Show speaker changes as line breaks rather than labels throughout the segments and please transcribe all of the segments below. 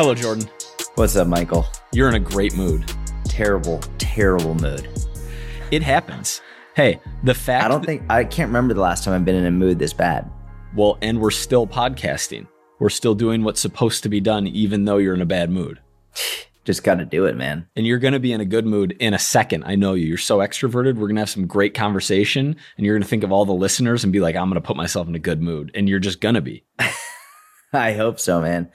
Hello, Jordan.
What's up, Michael?
You're in a great mood.
Terrible, terrible mood.
It happens. Hey, the fact
I don't think I can't remember the last time I've been in a mood this bad.
well, and we're still podcasting. We're still doing what's supposed to be done, even though you're in a bad mood.
Just got to do it, man.
And you're going to be in a good mood in a second. I know you. You're so extroverted. We're going to have some great conversation, and you're going to think of all the listeners and be like, I'm going to put myself in a good mood. And you're just going to be.
I hope so, man.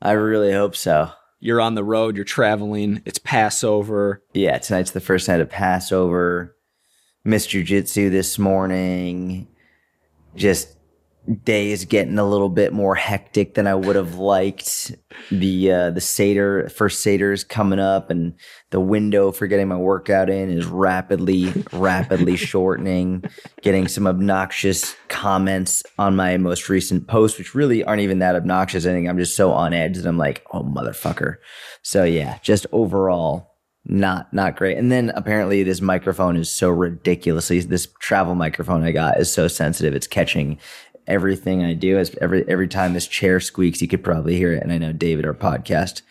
I really hope so.
You're on the road, you're traveling, it's Passover.
Yeah, tonight's the first night of Passover. Missed jujitsu this morning. Just day is getting a little bit more hectic than I would have liked. The uh, the Seder first Seder is coming up, and the window for getting my workout in is rapidly, rapidly shortening. Getting some obnoxious comments on my most recent post, which really aren't even that obnoxious. I think I'm just so on edge that I'm like, oh motherfucker. So yeah, just overall not not great. And then apparently this microphone is so ridiculously this travel microphone I got is so sensitive. It's catching everything I do. As every every time this chair squeaks, you could probably hear it. And I know David, our podcast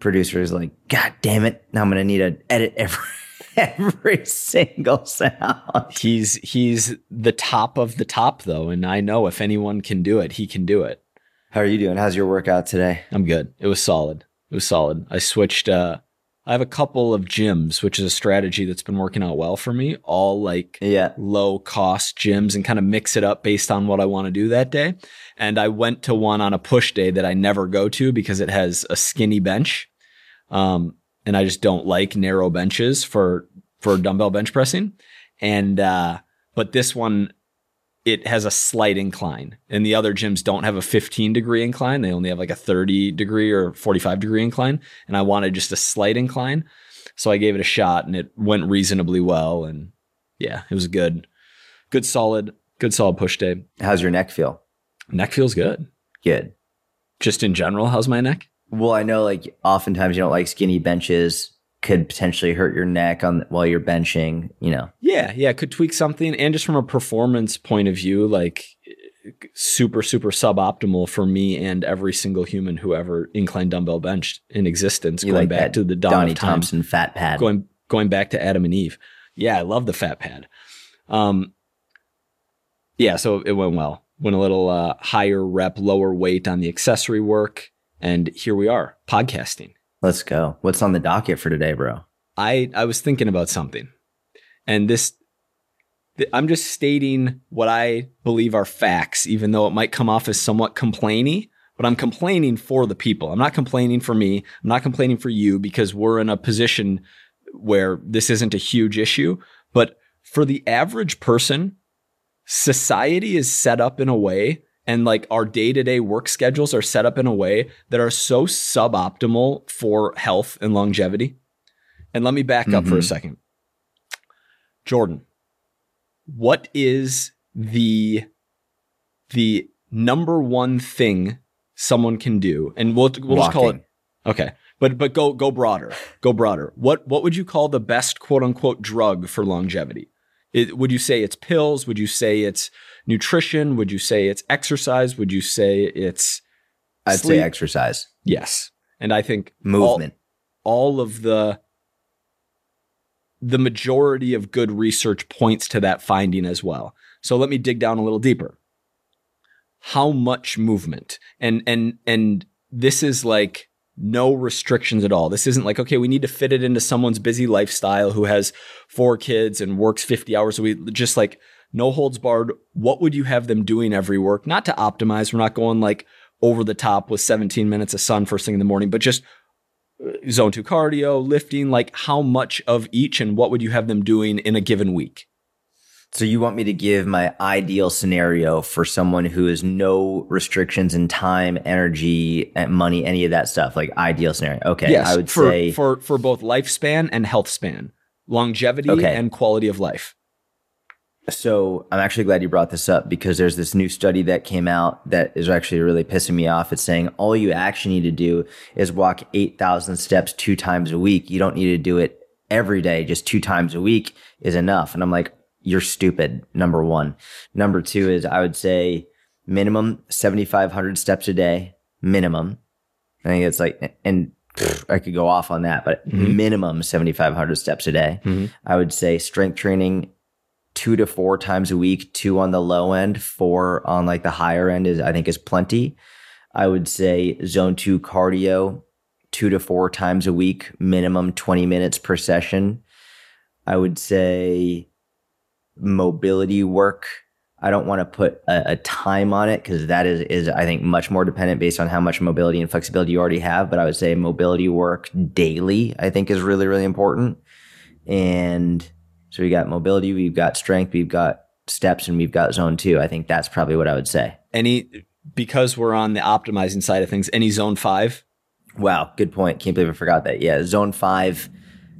producer, is like, God damn it! Now I'm gonna need to edit every every single sound.
He's he's the top of the top though, and I know if anyone can do it, he can do it.
How are you doing? How's your workout today?
I'm good. It was solid. It was solid. I switched uh I have a couple of gyms, which is a strategy that's been working out well for me, all like
Yeah.
low cost gyms and kind of mix it up based on what I want to do that day. And I went to one on a push day that I never go to because it has a skinny bench. Um, and I just don't like narrow benches for for dumbbell bench pressing. And uh, but this one it has a slight incline. And the other gyms don't have a 15 degree incline. They only have like a 30 degree or 45 degree incline. And I wanted just a slight incline. So I gave it a shot and it went reasonably well. And yeah, it was good. Good solid, good solid push day.
How's your neck feel?
Neck feels good.
Good.
Just in general, how's my neck?
Well, I know like oftentimes you don't like skinny benches could potentially hurt your neck on while you're benching, you know.
Yeah, yeah, could tweak something. And just from a performance point of view, like super, super suboptimal for me and every single human who ever incline dumbbell benched in existence,
You
going
like
back to the dawn
Donnie. Thompson fat pad.
going going back to Adam and Eve. Yeah, I love the fat pad. Um, yeah, so it went well. Went a little uh, higher rep, lower weight on the accessory work, and here we are podcasting.
Let's go. What's on the docket for today, bro?
I I was thinking about something, and this th- I'm just stating what I believe are facts, even though it might come off as somewhat complainy. But I'm complaining for the people. I'm not complaining for me. I'm not complaining for you because we're in a position where this isn't a huge issue. But for the average person, society is set up in a way and like our day-to-day work schedules are set up in a way that are so suboptimal for health and longevity. And let me back up for a
Mhm.
second. Jordan, what is the the number one thing someone can do? And we'll we'll just call it Okay. But but go go broader. Go broader. What what would you call the best quote unquote drug for longevity? It, would you say it's pills? Would you say it's nutrition? Would you say it's exercise? Would you say it's
I'd
sleep?
say exercise,
yes? And I think all-
movement.
all of the the majority of good research points to that finding as well. So let me dig down a little deeper. How much movement? And and and this is like no restrictions at all. This isn't like okay, we need to fit it into someone's busy lifestyle who has four kids and works 50 hours a week. Just like no holds barred. What would you have them doing every work? Not to optimize. We're not going like over the top with 17 minutes of sun first thing in the morning, but just uh, zone two cardio, lifting, like how much of each and what would you have them doing in a given week?
So you want me to give my ideal scenario for someone who has no restrictions in time, energy, money, any of that stuff? Like ideal scenario. Okay, I would
for,
say
for for both lifespan and health span, longevity
Okay.
and quality of life.
So I'm actually glad you brought this up because there's this new study that came out that is actually really pissing me off. It's saying all you actually need to do is walk 8,000 steps two times a week. You don't need to do it every day, just two times a week is enough. And I'm like, you're stupid. Number one. Number two is I would say minimum 7,500 steps a day, minimum. I think it's like, and I could go off on that, but
Mhm.
minimum 7,500 steps a day.
Mhm.
I would say strength training two to four times a week, two on the low end, four on like the higher end is, I think is plenty. I would say zone two cardio, two to four times a week, minimum 20 minutes per session. I would say mobility work. I don't want to put a, a time on it because that is, is, I think, much more dependent based on how much mobility and flexibility you already have. But I would say mobility work daily, I think, is really, really important. And so we got mobility, we've got strength, we've got steps, and we've got zone two. I think that's probably what I would say.
Any because we're on the optimizing side of things, any zone five?
Wow, good point. Can't believe I forgot that. Yeah, zone five,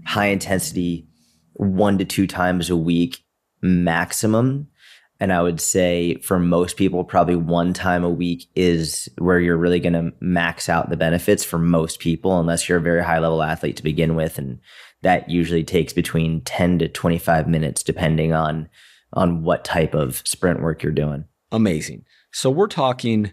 high intensity, one to two times a week maximum. And I would say for most people, probably one time a week is where you're really going to max out the benefits for most people, unless you're a very high level athlete to begin with. And that usually takes between 10 to 25 minutes, depending on on what type of sprint work you're doing.
Amazing. So we're talking,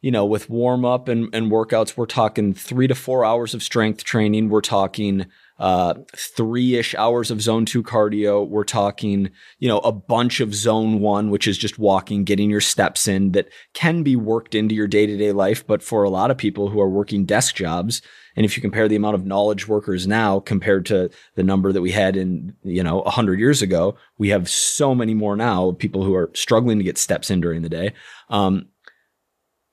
you know, with warm up and, and workouts, we're talking three to four hours of strength training. We're talking uh, three ish hours of zone two cardio. We're talking, you know, a bunch of zone one, which is just walking, getting your steps in that can be worked into your day to day life. But for a lot of people who are working desk jobs, and if you compare the amount of knowledge workers now compared to the number that we had in, you know, 100 years ago, we have so many more now people who are struggling to get steps in during the day. Um,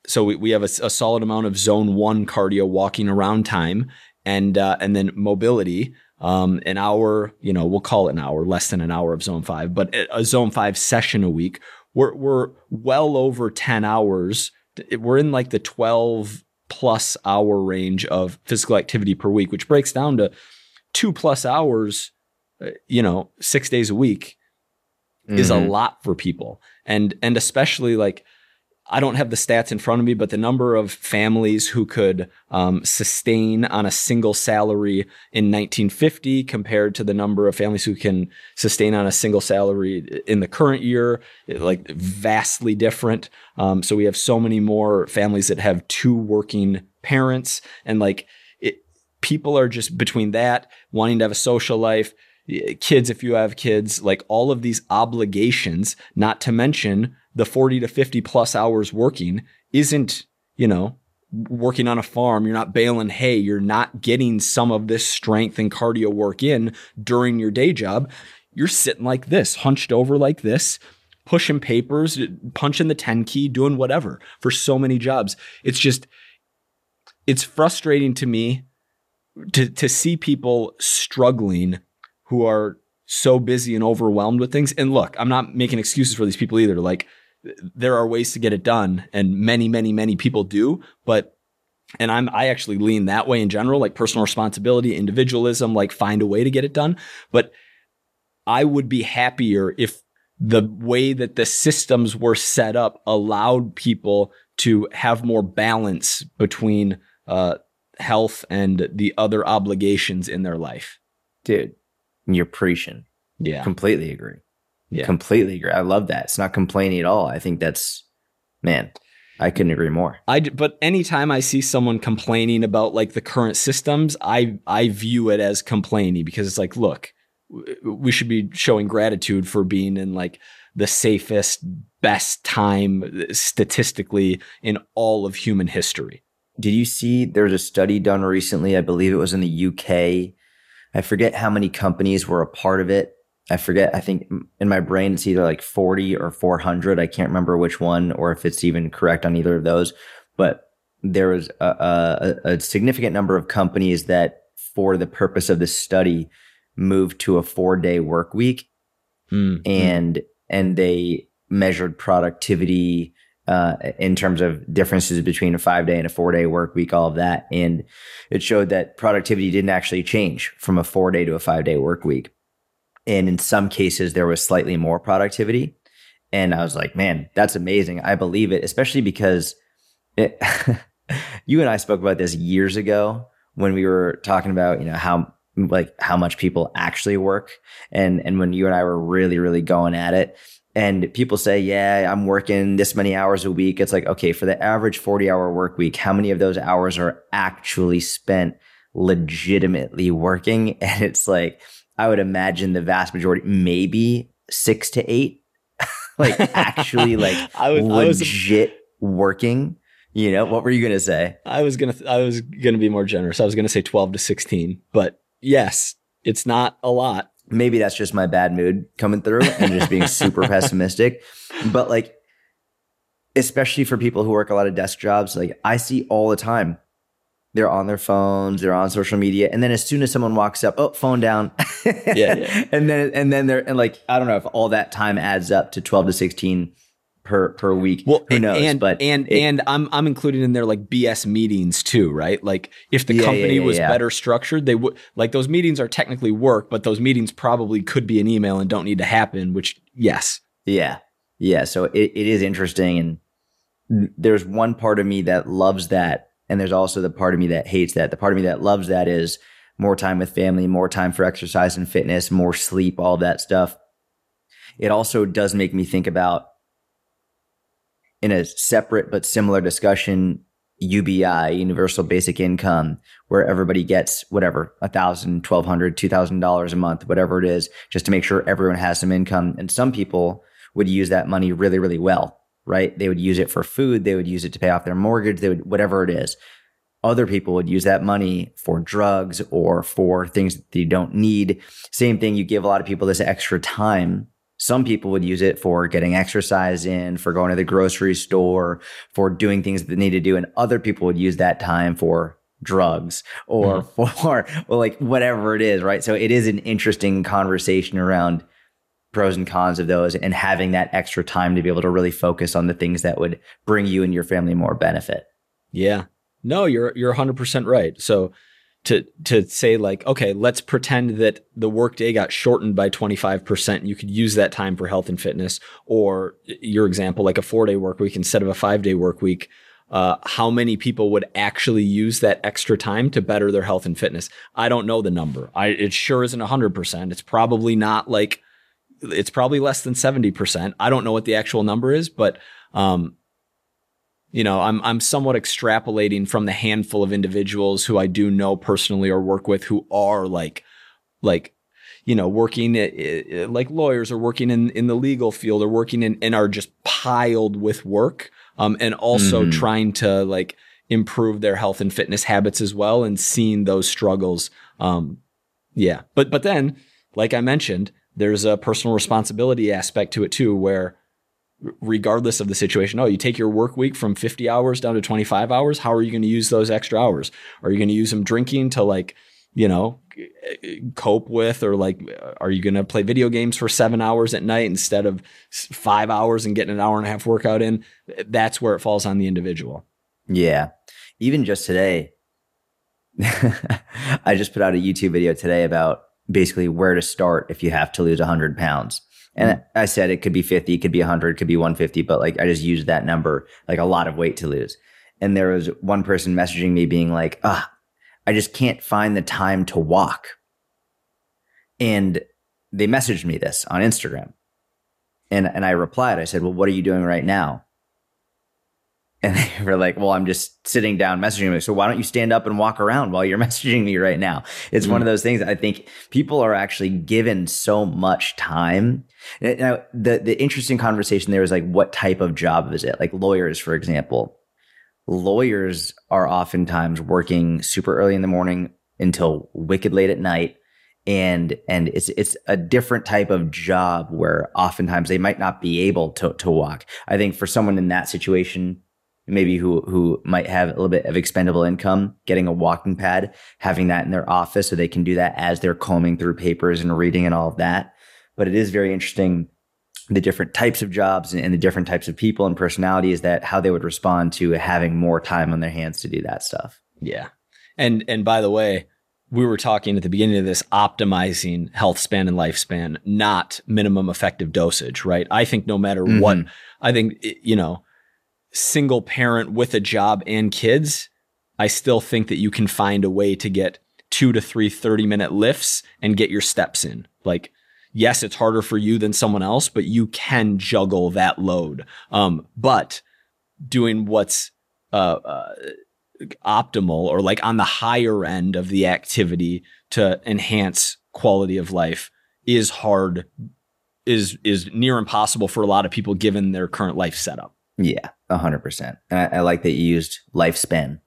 so we, we have a, a solid amount of zone one cardio walking around time and uh, and then mobility um, an hour you know we'll call it an hour less than an hour of zone five but a a zone five session a week we're, we're well over 10 hours we're in like the 12 plus hour range of physical activity per week which breaks down to two plus hours uh, you know six days a week is a
Mhm.
lot for people and and especially like I don't have the stats in front of me, but the number of families who could um, sustain on a single salary in 1950 compared to the number of families who can sustain on a single salary in the current year, like vastly different. Um, so we have so many more families that have two working parents, and like it, people are just between that wanting to have a social life, Eh, kids if you have kids, like all of these obligations, not to mention the 40 to 50 plus hours working isn't, you know, working on a farm, you're not baling hay, you're not getting some of this strength and cardio work in during your day job. You're sitting like this, hunched over like this, pushing papers, eh, punching the 10 key, doing whatever for so many jobs. It's just, it's frustrating to me to, to see people struggling who are so busy and overwhelmed with things. And look, I'm not making excuses for these people either. Like, there are ways to get it done, and many, many, many people do. But, and I'm, I actually lean that way in general, like personal responsibility, individualism, like find a way to get it done. But I would be happier if the way that the systems were set up allowed people to have more balance between uh, health and the other obligations in their life.
Dude, you're preaching.
Yeah.
Completely agree.
Yeah.
Completely agree. I love that. It's not complaining at all. I think that's, man, I couldn't agree more.
I but anytime I see someone complaining about like the current systems, I I view it as complaining because it's like, look, we should be showing gratitude for being in like the safest, best time uh, statistically in all of human history.
Did you see there was a study done recently? I believe it was in the UK. I forget how many companies were a part of it. I forget. I think in my brain it's either like 40 or 400. I can't remember which one or if it's even correct on either of those. But there was a, a, a significant number of companies that, for the purpose of this study, moved to a four day work week
Mm,
and and they measured productivity uh, in terms of differences between a five day and a four day work week, all of that, and it showed that productivity didn't actually change from a four day to a five day work week, and in some cases there was slightly more productivity, and I was like, man, that's amazing. I believe it, especially because it, you and I spoke about this years ago when we were talking about you know how like how much people actually work. And and when you and I were really, really going at it, and people say, Yeah, I'm working this many hours a week. It's like, okay, for the average 40 hour work week, how many of those hours are actually spent legitimately working? And it's like, I would imagine the vast majority, maybe six to eight, like actually like
I was, I was
legit working. You know, what were you gonna say?
I was gonna I was gonna be more generous. I was gonna say twelve to sixteen, but yes, it's not a lot.
Maybe that's just my bad mood coming through and just being super pessimistic. But like, especially for people who work a lot of desk jobs, like I see all the time. They're on their phones, they're on social media, and then as soon as someone walks up, oh, phone down.
yeah, yeah.
And then and then they're and like I don't know if all that time adds up to twelve to sixteen per per week.
Well,
who knows?
And
but
and
it-
and I'm I'm including in there like BS meetings too, right? Like if the
Yeah,
company
yeah,
was
yeah.
better structured, they would like those meetings are technically work, but those meetings probably could be an email and don't need to happen. Which yes,
Yeah. Yeah. So it, it is interesting. And there's one part of me that loves that. And there's also the part of me that hates that. The part of me that loves that is more time with family, more time for exercise and fitness, more sleep, all that stuff. It also does make me think about in a separate but similar discussion, UBI, universal basic income, where everybody gets whatever, a thousand, twelve hundred, two thousand dollars a month, whatever it is, just to make sure everyone has some income. And some people would use that money really, really well, right? They would use it for food, they would use it to pay off their mortgage, they would whatever it is. Other people would use that money for drugs or for things that they don't need. Same thing, you give a lot of people this extra time some people would use it for getting exercise in, for going to the grocery store, for doing things that they need to do. And other people would use that time for drugs or mm-hmm. for, or like whatever it is, right? So it is an interesting conversation around pros and cons of those and having that extra time to be able to really focus on the things that would bring you and your family more benefit.
yeah, no, you're you're 100 percent right. So to to say like, okay, let's pretend that the workday got shortened by 25 percent. You could use that time for health and fitness, or your example, like a four day work week instead of a five day work week. Uh, how many people would actually use that extra time to better their health and fitness? I don't know the number. I it sure isn't 100 percent. It's probably not like it's probably less than 70 percent. I don't know what the actual number is, but um, you know, I'm I'm somewhat extrapolating from the handful of individuals who I do know personally or work with who are like like you know working at, at- like lawyers or working in in the legal field or working in and are just piled with work um and also
Mhm.
trying to like improve their health and fitness habits as well and seeing those struggles um yeah but but then like I mentioned there's a personal responsibility aspect to it too where regardless of the situation. Oh, you take your work week from 50 hours down to 25 hours. How are you going to use those extra hours? Are you going to use them drinking to like, you know, cope with, or like, are you going to play video games for seven hours at night instead of five hours and getting an hour and a half workout in? That's where it falls on the individual.
Yeah. Even just today, I just put out a YouTube video today about basically where to start if you have to lose 100 pounds. And I said it could be 50, it could be 100, it could be 150, but like I just used that number, like a lot of weight to lose. And there was one person messaging me being like, ah, I just can't find the time to walk. And they messaged me this on Instagram. And, and I replied, I said, well, what are you doing right now? And they were like, well, I'm just sitting down messaging me. So why don't you stand up and walk around while you're messaging me right now? It's one of mm. those things I think people are actually given so much time. Now, the, the interesting conversation there is like, what type of job is it? Like lawyers, for example. Lawyers are oftentimes working super early in the morning until wicked late at night. And and it's it's a different type of job where oftentimes they might not be able to to walk. I think for someone in that situation, maybe who who might have a little bit of expendable income, getting a walking pad, having that in their office so they can do that as they're combing through papers and reading and all of that. But it is very interesting the different types of jobs and the different types of people and personalities that how they would respond to having more time on their hands to do that stuff.
Yeah. And and by the way, we were talking at the beginning of this optimizing health span and lifespan, not minimum effective dosage, right? I think no matter what,
Mhm.
I think you know, single parent with a job and kids, I still think that you can find a way to get two to three 30 minute lifts and get your steps in. Like, yes, it's harder for you than someone else, but you can juggle that load. Um, but doing what's uh, uh, optimal or like on the higher end of the activity to enhance quality of life is hard is is near impossible for a lot of people given their current life setup
Yeah, hundred percent. And I, I like that you used lifespan,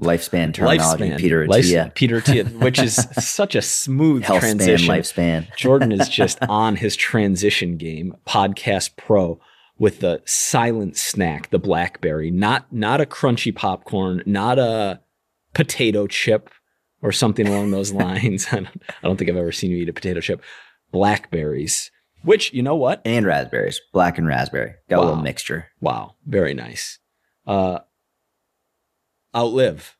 lifespan terminology. Peter
Life-
Attia,
Peter Attia, which is such a smooth
health span,
transition.
lifespan.
Jordan is just on his transition game, Podcast Pro, with the silent snack, the BlackBerry, not not a crunchy popcorn, not a potato chip or something along those lines. I don't, I don't think I've ever seen you eat a potato chip. Blackberries, which you know what?
And raspberries, black and raspberry. Got a little mixture.
Wow, very nice. Uh, outlive.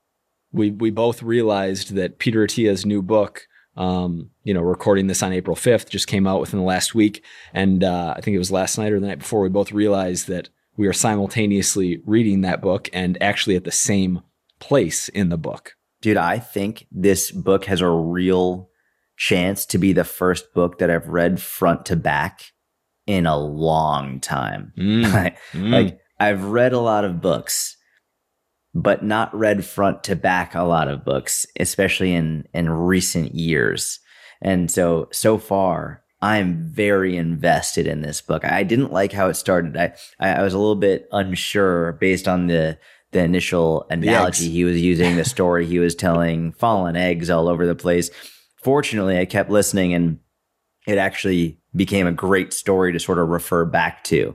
We we both realized that Peter Attia's new book, um, you know, recording this on April fifth, just came out within the last week, and uh, I think it was last night or the night before. We both realized that we are simultaneously reading that book and actually at the same place in the book.
Dude, I think this book has a real chance to be the first book that I've read front to back in a long time.
Mm, mm.
like I've read a lot of books, but not read front to back a lot of books, especially in in recent years. And so so far, I'm very invested in this book. I didn't like how it started. I I, was a little bit unsure based on the the initial analogy
eggs.
he was using, the story he was telling, fallen eggs all over the place. Fortunately, I kept listening and it actually became a great story to sort of refer back to.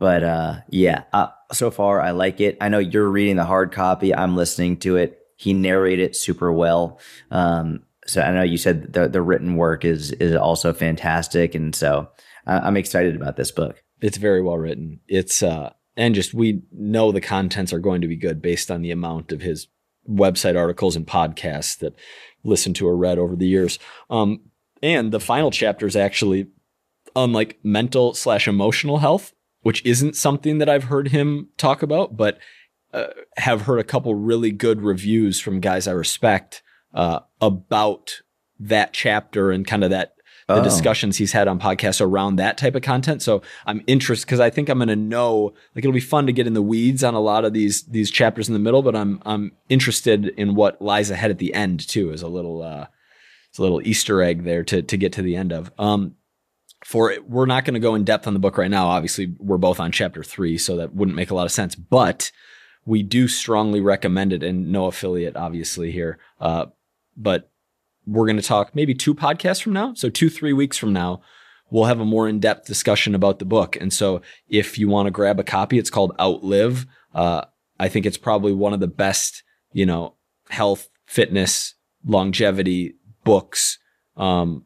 But uh, yeah, uh, so far I like it. I know you're reading the hard copy. I'm listening to it. He narrated it super well. Um, so I know you said the the written work is is also fantastic, and so I'm excited about this book.
it's very well written. It's uh and just we know the contents are going to be good based on the amount of his website articles and podcasts that listened to or read over the years. Um and the final chapter is actually on like mental slash emotional health, which isn't something that I've heard him talk about, but uh, have heard a couple really good reviews from guys I respect uh, about that chapter and kind of that the
Oh.
discussions he's had on podcasts around that type of content. So I'm interested because I think I'm going to know. Like it'll be fun to get in the weeds on a lot of these these chapters in the middle, but I'm I'm interested in what lies ahead at the end too. As a little uh, it's a little Easter egg there to to get to the end of. Um, for it, we're not going to go in depth on the book right now. Obviously, we're both on chapter three, so that wouldn't make a lot of sense. But we do strongly recommend it, and no affiliate, obviously here. Uh, but we're going to talk maybe two podcasts from now. So two, three weeks from now, we'll have a more in-depth discussion about the book. And so if you want to grab a copy, it's called Outlive. Uh, I think it's probably one of the best, you know, health, fitness, longevity books um,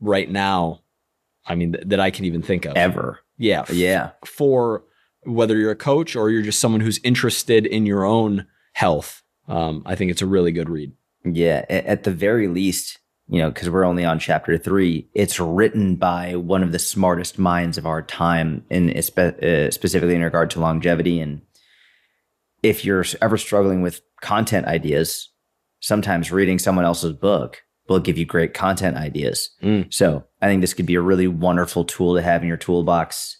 right now. I mean, th- that I can even think of.
Ever,
Yeah. f-
yeah,
For whether you're a coach or you're just someone who's interested in your own health, um, I think it's a really good read.
Yeah. At the very least, you know, because we're only on chapter three, it's written by one of the smartest minds of our time, in espe- uh, specifically in regard to longevity. And if you're ever struggling with content ideas, sometimes reading someone else's book will give you great content ideas.
Mm.
So I think this could be a really wonderful tool to have in your toolbox.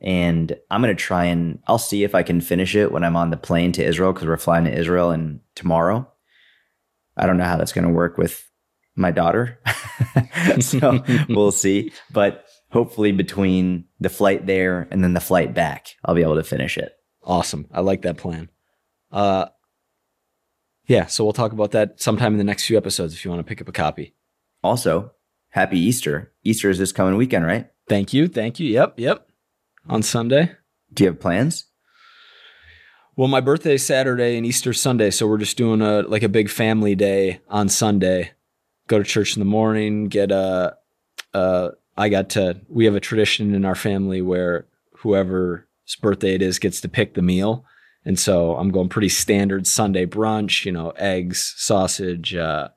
And I'm going to try and I'll see if I can finish it when I'm on the plane to Israel because we're flying to Israel and tomorrow. I don't know how that's going to work with my daughter. so we'll see. But hopefully, between the flight there and then the flight back, I'll be able to finish it.
Awesome. I like that plan. Uh, yeah, so we'll talk about that sometime in the next few episodes if you want to pick up a copy.
Also, happy Easter. Easter is this coming weekend, right?
Thank you. Thank you. Yep. Yep. On Sunday.
Do you have plans?
Well, my birthday is Saturday and Easter Sunday, so we're just doing a like a big family day on Sunday. Go to church in the morning, get a uh I got to we have a tradition in our family where whoever's birthday it is gets to pick the meal. And so I'm going pretty standard Sunday brunch, you know, eggs, sausage, uh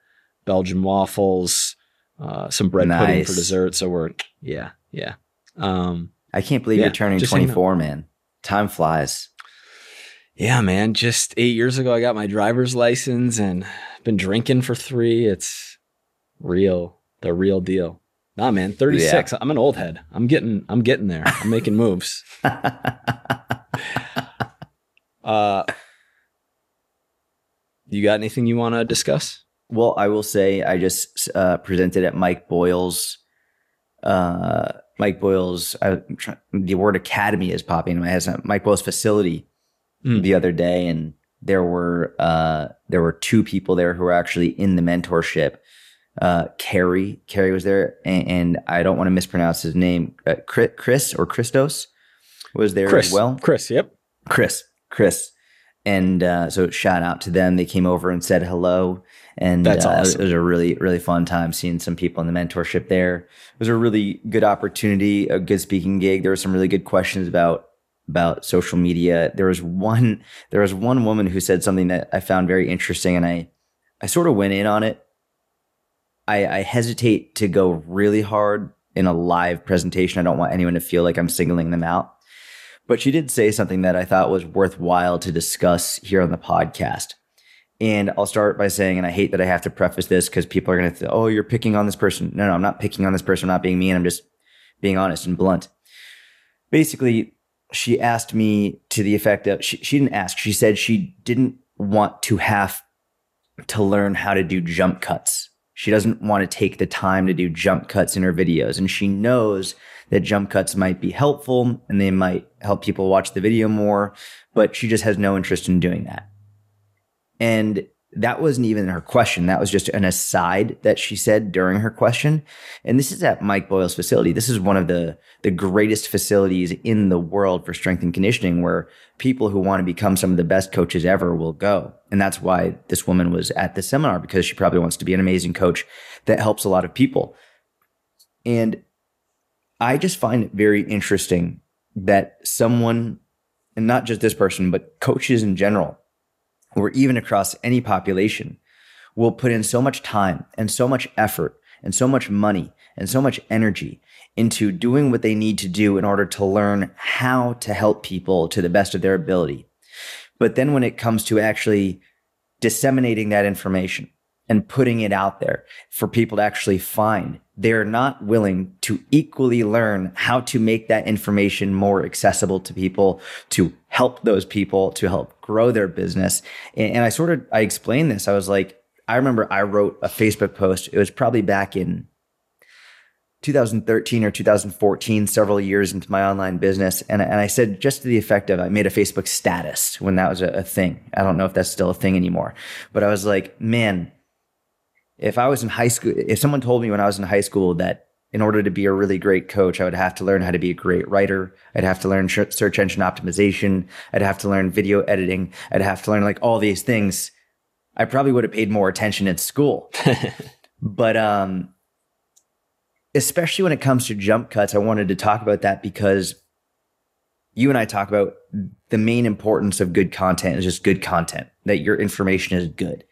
Belgian waffles, uh some bread pudding for dessert. So we're yeah, yeah. Um
I can't believe
Yeah,
you're turning
just hang out.
24, man. Time flies.
Yeah, man. Just eight years ago, I got my driver's license and been drinking for three. It's real, the real deal. Nah, man, 36. I'm an old head. I'm getting I'm getting there. I'm making moves. Uh you got anything you want to discuss?
Well, I will say I just uh, presented at Mike Boyle's. Uh, Mike Boyle's. I'm trying, the word academy is popping in my head. Mike Boyle's facility
Mm.
the other day, and there were uh, there were two people there who were actually in the mentorship. Uh, Carrie, Carrie was there, and, and I don't want to mispronounce his name. Uh, Chris, or Christos was there
Chris.
as well.
Chris, yep.
Chris, Chris. And uh, so shout out to them. They came over and said hello. And
That's
uh,
awesome.
it was a really, really fun time seeing some people in the mentorship there. It was a really good opportunity, a good speaking gig. There were some really good questions about about social media. There was one there was one woman who said something that I found very interesting and I I sort of went in on it. I, I hesitate to go really hard in a live presentation. I don't want anyone to feel like I'm singling them out. But she did say something that I thought was worthwhile to discuss here on the podcast. And I'll start by saying, and I hate that I have to preface this because people are going to think, oh, you're picking on this person. No, no, I'm not picking on this person. I'm not being mean. I'm just being honest and blunt. Basically, she asked me to the effect of, she, she didn't ask. She said she didn't want to have to learn how to do jump cuts. She doesn't want to take the time to do jump cuts in her videos. And she knows that jump cuts might be helpful and they might help people watch the video more, but she just has no interest in doing that. And that wasn't even her question. That was just an aside that she said during her question. And this is at Mike Boyle's facility. This is one of the, the greatest facilities in the world for strength and conditioning where people who want to become some of the best coaches ever will go. And that's why this woman was at the seminar because she probably wants to be an amazing coach that helps a lot of people. And I just find it very interesting that someone, and not just this person, but coaches in general, or even across any population, will put in so much time and so much effort and so much money and so much energy into doing what they need to do in order to learn how to help people to the best of their ability. But then when it comes to actually disseminating that information and putting it out there for people to actually find, they're not willing to equally learn how to make that information more accessible to people, to help those people, to help grow their business. And, and I sort of, I explained this. I was like, I remember I wrote a Facebook post. It was probably back in 2013 or 2014, several years into my online business. And, and I said, just to the effect of, I made a Facebook status when that was a, a thing. I don't know if that's still a thing anymore, but I was like, man, if I was in high school, if someone told me when I was in high school that in order to be a really great coach, I would have to learn how to be a great writer. I'd have to learn sh- search engine optimization. I'd have to learn video editing. I'd have to learn like all these things. I probably would have paid more attention in school. but um, especially when it comes to jump cuts, I wanted to talk about that because you and I talk about the main importance of good content is just good content, that your information is good.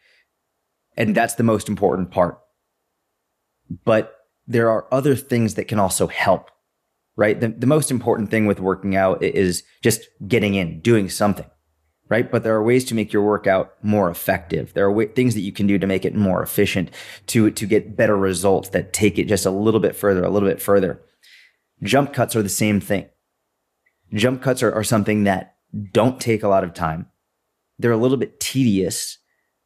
And that's the most important part. But there are other things that can also help, right? The, the most important thing with working out is just getting in, doing something, right? But there are ways to make your workout more effective. There are wa- things that you can do to make it more efficient, to, to get better results that take it just a little bit further, a little bit further. Jump cuts are the same thing. Jump cuts are, are something that don't take a lot of time. They're a little bit tedious,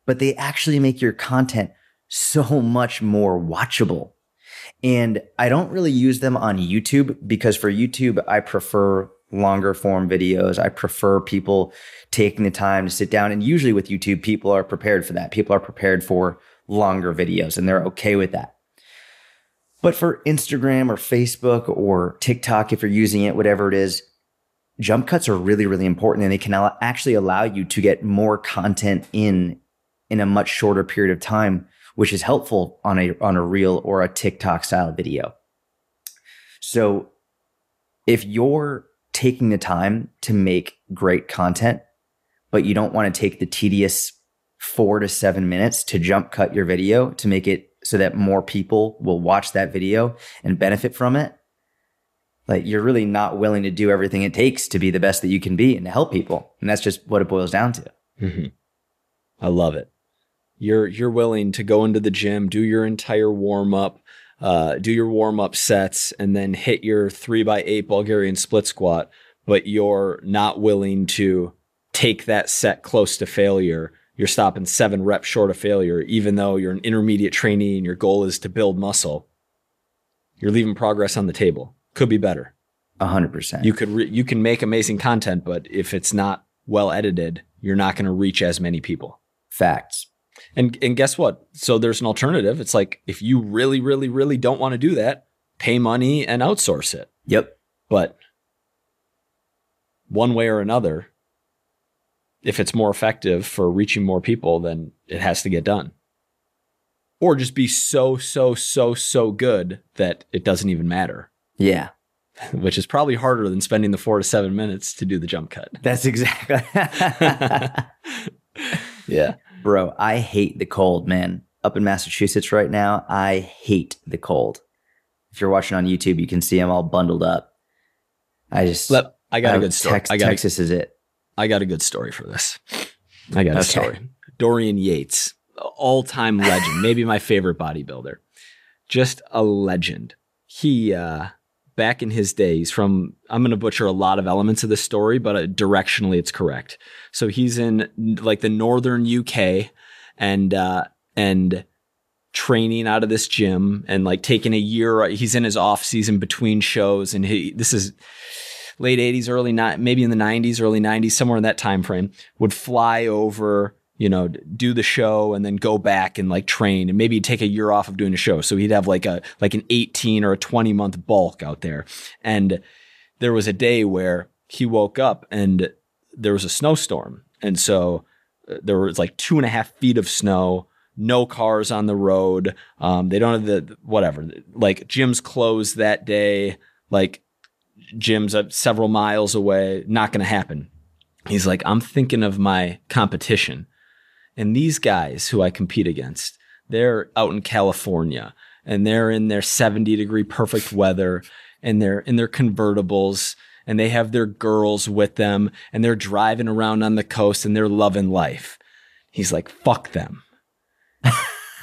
but they actually make your content so much more watchable. And I don't really use them on YouTube because for YouTube, I prefer longer form videos. I prefer people taking the time to sit down. And usually with YouTube, people are prepared for that. People are prepared for longer videos and they're okay with that. But for Instagram or Facebook or TikTok, if you're using it, whatever it is, jump cuts are really, really important and they can actually allow you to get more content in in a much shorter period of time, which is helpful on a on a reel or a TikTok style video. So if you're taking the time to make great content, but you don't want to take the tedious four to seven minutes to jump cut your video to make it so that more people will watch that video and benefit from it, like you're really not willing to do everything it takes to be the best that you can be and to help people. And that's just what it boils down to.
Mhm. I love it. You're you're willing to go into the gym, do your entire warm up, uh, do your warm up sets, and then hit your three by eight Bulgarian split squat, but you're not willing to take that set close to failure. You're stopping seven reps short of failure, even though you're an intermediate trainee and your goal is to build muscle. You're leaving progress on the table. Could be better.
A hundred percent.
You could re- you can make amazing content, but if it's not well edited, you're not going to reach as many people.
Facts.
And and guess what? So there's an alternative. It's like if you really, really, really don't want to do that, pay money and outsource it.
Yep.
But one way or another, if it's more effective for reaching more people, then it has to get done. Or just be so, so, so, so good that it doesn't even matter,
Yeah.
which is probably harder than spending the four to seven minutes to do the jump cut.
That's exactly.
Yeah.
Bro, I hate the cold, man. Up in Massachusetts right now, I hate the cold. If you're watching on YouTube, you can see I'm all bundled up. I just
Let, I got a
uh,
good story.
Tex-
I got a,
Texas is it.
I got a good story for this. I got a
Okay.
story. Dorian Yates, all time legend, maybe my favorite bodybuilder. Just a legend. He, uh, back in his days, from, I'm going to butcher a lot of elements of the story, but uh, directionally it's correct. So he's in like the northern UK and, uh, and, training out of this gym and like taking a year he's in his off season between shows and he this is late 80s early ni- maybe in the 90s early 90s somewhere in that time frame would fly over you know do the show and then go back and like train and maybe take a year off of doing a show. So he'd have like a like an 18 or a 20 month bulk out there. And there was a day where he woke up and there was a snowstorm. And so uh, there was like two and a half feet of snow no cars on the road. Um, they don't have the whatever. Like gyms closed that day. Like gyms up several miles away. Not going to happen. He's like i'm thinking of my competition and these guys who i compete against they're out in california and they're in their 70 degree perfect weather and they're in their convertibles and they have their girls with them and they're driving around on the coast and they're loving life he's like fuck them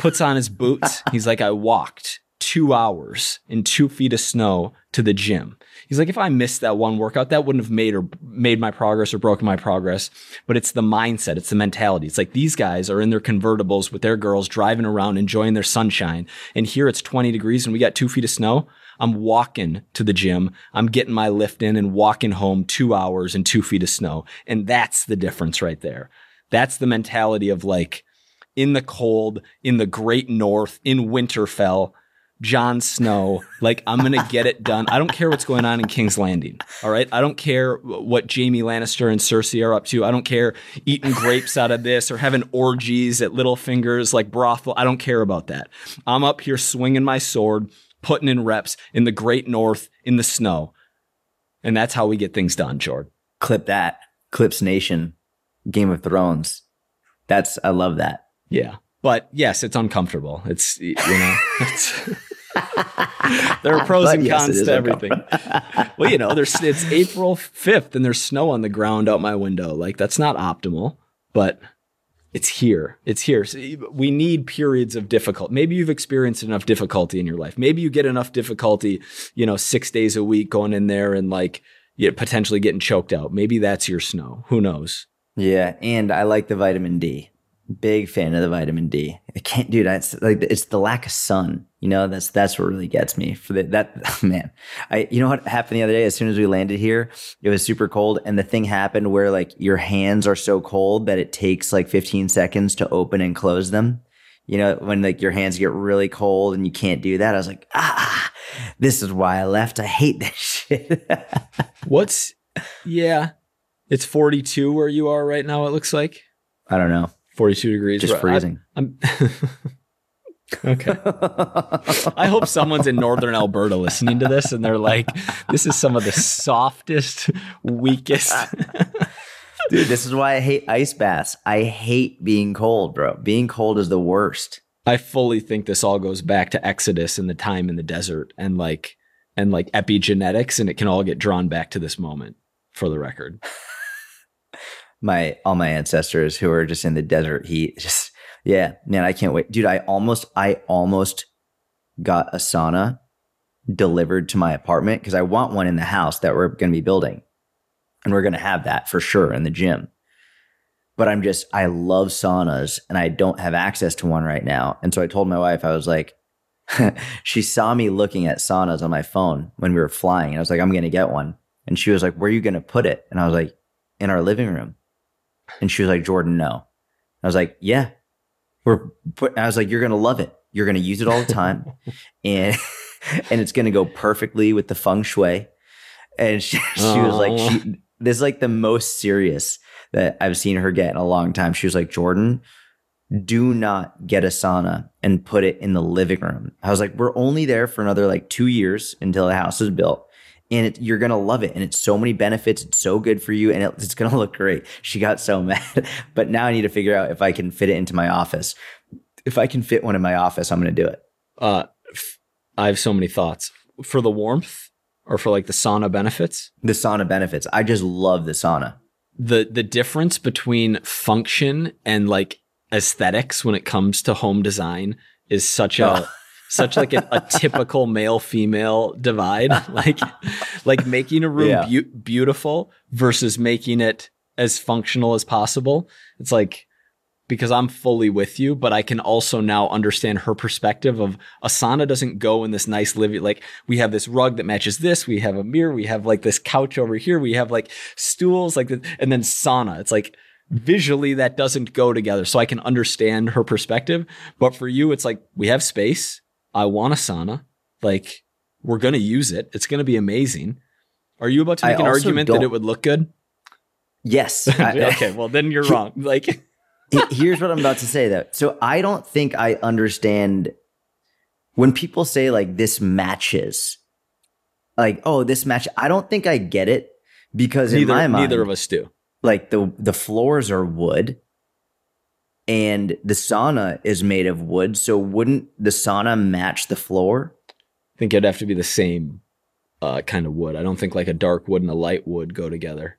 puts on his boots. He's like, I walked two hours in two feet of snow to the gym. He's like, if I missed that one workout, that wouldn't have made or made my progress or broken my progress. But it's the mindset, it's the mentality. It's like these guys are in their convertibles with their girls driving around, enjoying their sunshine. And here it's 20 degrees and we got two feet of snow. I'm walking to the gym. I'm getting my lift in and walking home two hours and two feet of snow. And that's the difference right there. That's the mentality of like, in the cold, in the great north, in Winterfell, Jon Snow, like I'm gonna get it done. I don't care what's going on in King's Landing. All right. I don't care what Jaime Lannister and Cersei are up to. I don't care eating grapes out of this or having orgies at Littlefingers like brothel. I don't care about that. I'm up here swinging my sword, putting in reps in the great north in the snow. And that's how we get things done, Jord.
Clip that. Clips Nation. Game of Thrones. That's I love that.
Yeah. But yes, it's uncomfortable. It's you know, it's there are pros
But
and
yes,
cons to everything. well, you know, there's it's April 5th and there's snow on the ground out my window. Like that's not optimal, but it's here. It's here. So we need periods of difficulty. Maybe you've experienced enough difficulty in your life. Maybe you get enough difficulty, you know, 6 days a week going in there and like you know, potentially getting choked out. Maybe that's your snow. Who knows?
Yeah, and I like the vitamin D. Big fan of the vitamin D. I can't, dude. It's like it's the lack of sun. You know, that's that's what really gets me. For the, that man, I you know what happened the other day? As soon as we landed here, it was super cold, and the thing happened where like your hands are so cold that it takes like 15 seconds to open and close them. You know, when like your hands get really cold and you can't do that. I was like, ah, this is why I left. I hate this shit.
What's yeah. It's 42 where you are right now, it looks like.
I don't know,
42 degrees.
just
I-
freezing.
I'm okay. I hope someone's in northern Alberta listening to this and they're like, this is some of the softest, weakest.
Dude, this is why I hate ice baths. I hate being cold, bro. Being cold is the worst.
I fully think this all goes back to Exodus and the time in the desert and like and like epigenetics, and it can all get drawn back to this moment for the record.
My all my ancestors who are just in the desert heat, just Yeah, man, I can't wait. Dude, I almost I almost got a sauna delivered to my apartment because I want one in the house that we're going to be building. And we're going to have that for sure in the gym. But I'm just I love saunas and I don't have access to one right now. And so I told my wife I was like she saw me looking at saunas on my phone when we were flying and I was like I'm going to get one. And she was like, "Where are you going to put it?" And I was like, "In our living room." And she was like, "Jordan, no." I was like, "Yeah, we're put, I was like, you're gonna love it. You're gonna use it all the time, and and it's gonna go perfectly with the feng shui. And she, she was like, she, oh. this is like the most serious that I've seen her get in a long time. She was like, Jordan, do not get a sauna and put it in the living room. I was like, we're only there for another like two years until the house is built. And it, you're gonna love it, and it's so many benefits. It's so good for you, and it, it's gonna look great. She got so mad, but now I need to figure out if I can fit it into my office. If I can fit one in my office, I'm gonna do it.
Uh, f- I have so many thoughts for the warmth or for like the sauna benefits.
The sauna benefits. I just love the sauna.
The the difference between function and like aesthetics when it comes to home design is such a
Oh.
Such like a, a typical male female divide like like making a room
Yeah.
beau- beautiful versus making it as functional as possible it's like because I'm fully with you but I can also now understand her perspective of a sauna doesn't go in this nice living like we have this rug that matches this we have a mirror we have like this couch over here we have like stools like this, and then sauna it's like visually that doesn't go together so i can understand her perspective but for you it's like we have space i want a sauna like we're going to use it it's going to be amazing are you about to
I
make an argument that
don't-
it would look good
Yes. I-
okay well then you're wrong like
Here's what I'm about to say though. So I don't think I understand when people say like this matches, like oh this match. I don't think I get it because in
neither,
my mind,
neither of us do
like the the floors are wood, and the sauna is made of wood. So wouldn't the sauna match the floor?
i think it'd have to be the same uh, kind of wood i don't think like a dark wood and a light wood go together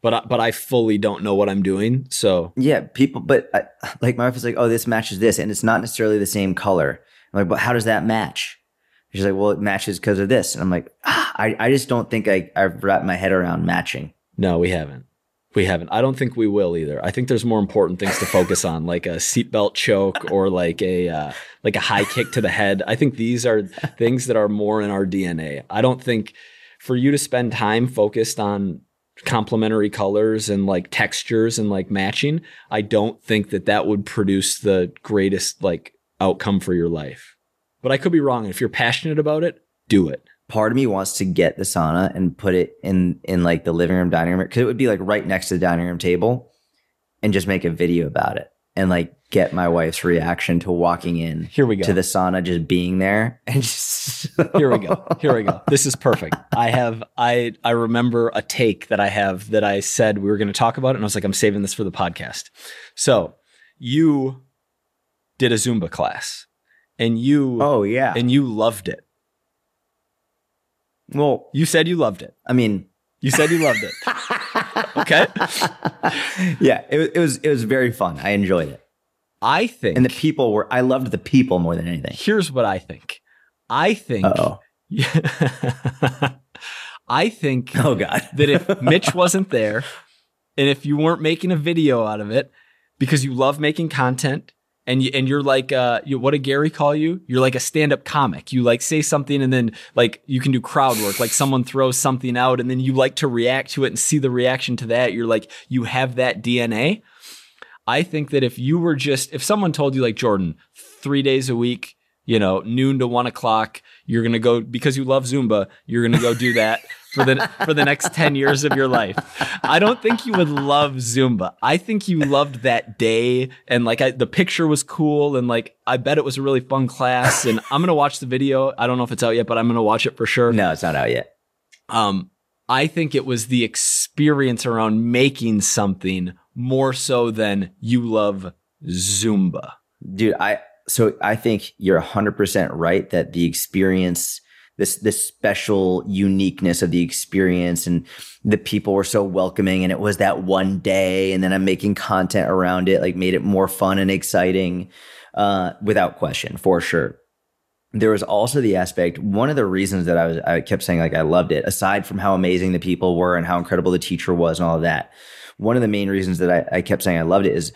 but I, but I fully don't know what I'm doing so
Yeah, people, but I, like my wife is like, oh, this matches this, and it's not necessarily the same color. I'm like, but how does that match? She's like, well, it matches because of this, and I'm like, ah, I, I just don't think I, I've wrapped my head around matching.
No, we haven't. We haven't. I don't think we will either. I think there's more important things to focus on, like a seatbelt choke or like a uh, like a high kick to the head. I think these are things that are more in our DNA. I don't think for you to spend time focused on complementary colors and like textures and like matching, I don't think that that would produce the greatest like outcome for your life. But I could be wrong. If you're passionate about it, do it.
Part of me wants to get the sauna and put it in in like the living room, dining room, because it would be like right next to the dining room table, and just make a video about it and like get my wife's reaction to walking in
Here we go.
to the sauna, just being there, and just
Here we go. Here we go. This is perfect. I have I I remember a take that I have that I said we were going to talk about it and I was like I'm saving this for the podcast. So, you did a Zumba class and you
Oh yeah.
and you loved it.
Well,
You said you loved it.
I mean,
You said you loved it. Okay?
yeah, it, was- it was it was very fun. I enjoyed it,
I think
and the people were. I loved the people more than anything.
Here's what I think. I think
oh.
I think
Oh god.
that if Mitch wasn't there and if you weren't making a video out of it because you love making content and you, and you're like uh you, what did Gary call you? You're like a stand-up comic. You like say something and then like you can do crowd work. Like someone throws something out and then you like to react to it and see the reaction to that. You're like you have that DNA. I think that if you were just if someone told you like Jordan, three days a week, you know, noon to one o'clock, you're gonna go because you love Zumba, you're gonna go do that for the for the next 10 years of your life. I don't think you would love Zumba. I think you loved that day and like I, the picture was cool and like I bet it was a really fun class and I'm gonna watch the video. I don't know if it's out yet, but I'm gonna watch it for sure.
No, it's not out yet.
Um, I think it was the experience around making something more so than you love Zumba.
Dude, I so I think you're 100% right that the experience this this special uniqueness of the experience and the people were so welcoming and it was that one day and then I'm making content around it like made it more fun and exciting uh, without question for sure. There was also the aspect one of the reasons that I was I kept saying like I loved it aside from how amazing the people were and how incredible the teacher was and all of that one of the main reasons that I, I kept saying I loved it is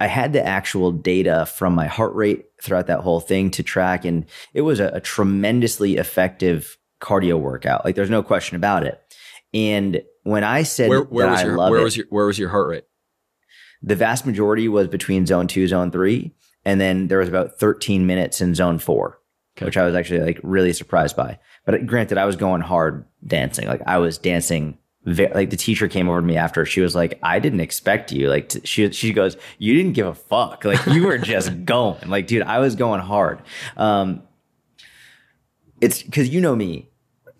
I had the actual data from my heart rate throughout that whole thing to track, and it was a, a tremendously effective cardio workout. Like there's no question about it. And when I said
where, where was
I
your where
it,
was your where was your heart rate?
the vast majority was between zone two, zone three, and then there was about 13 minutes in zone four,
Okay.
which I was actually like really surprised by. But granted, I was going hard dancing. Like I was dancing. Like the teacher came over to me after. She was like, "I didn't expect you." Like t- she she goes, "You didn't give a fuck. Like you were just going. Like dude, I was going hard." Um, it's because you know me.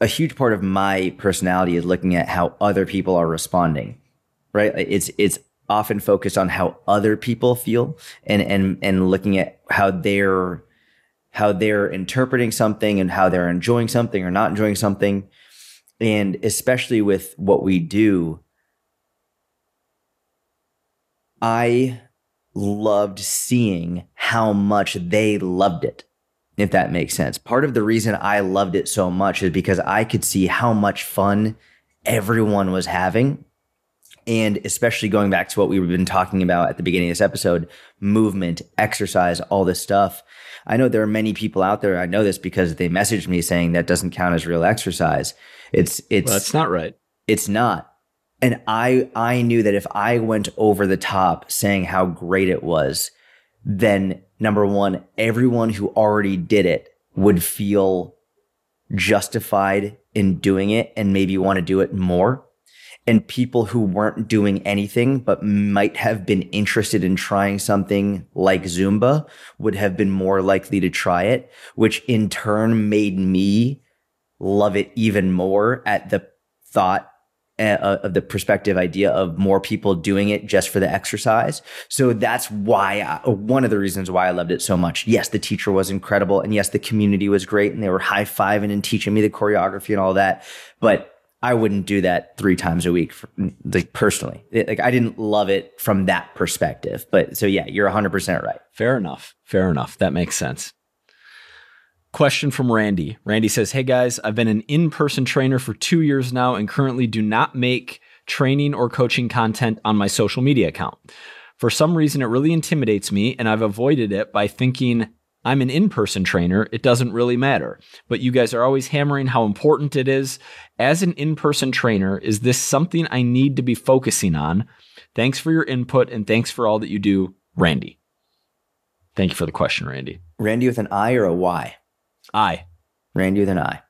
A huge part of my personality is looking at how other people are responding right it's it's often focused on how other people feel and and and looking at how they're how they're interpreting something and how they're enjoying something or not enjoying something and especially with what we do i loved seeing how much they loved it if that makes sense. Part of the reason i loved it so much is because i could see how much fun everyone was having and especially going back to what we've been talking about at the beginning of this episode movement exercise all this stuff. I know there are many people out there i know this because they messaged me saying that doesn't count as real exercise. It's it's
Well, that's not right.
it's not. And i i knew that if i went over the top saying how great it was then number one everyone who already did it would feel justified in doing it and maybe want to do it more and people who weren't doing anything but might have been interested in trying something like Zumba would have been more likely to try it, which in turn made me love it even more at the thought uh, of the perspective idea of more people doing it just for the exercise. So that's why I, one of the reasons why I loved it so much. Yes, the teacher was incredible and yes, the community was great and they were high fiving and teaching me the choreography and all that. But I wouldn't do that three times a week, for, like personally. It- like I didn't love it from that perspective. But so yeah, you're 100% right.
Fair enough. Fair enough. That makes sense. Question from Randy. Randy says, Hey guys, I've been an in person trainer for two years now and currently do not make training or coaching content on my social media account. For some reason, it really intimidates me, and I've avoided it by thinking I'm an in person trainer. It doesn't really matter. But you guys are always hammering how important it is. As an in person trainer, is this something I need to be focusing on? Thanks for your input and thanks for all that you do, Randy. Thank you for the question, Randy.
Randy with an I or a Y?
I.
Randy with an I.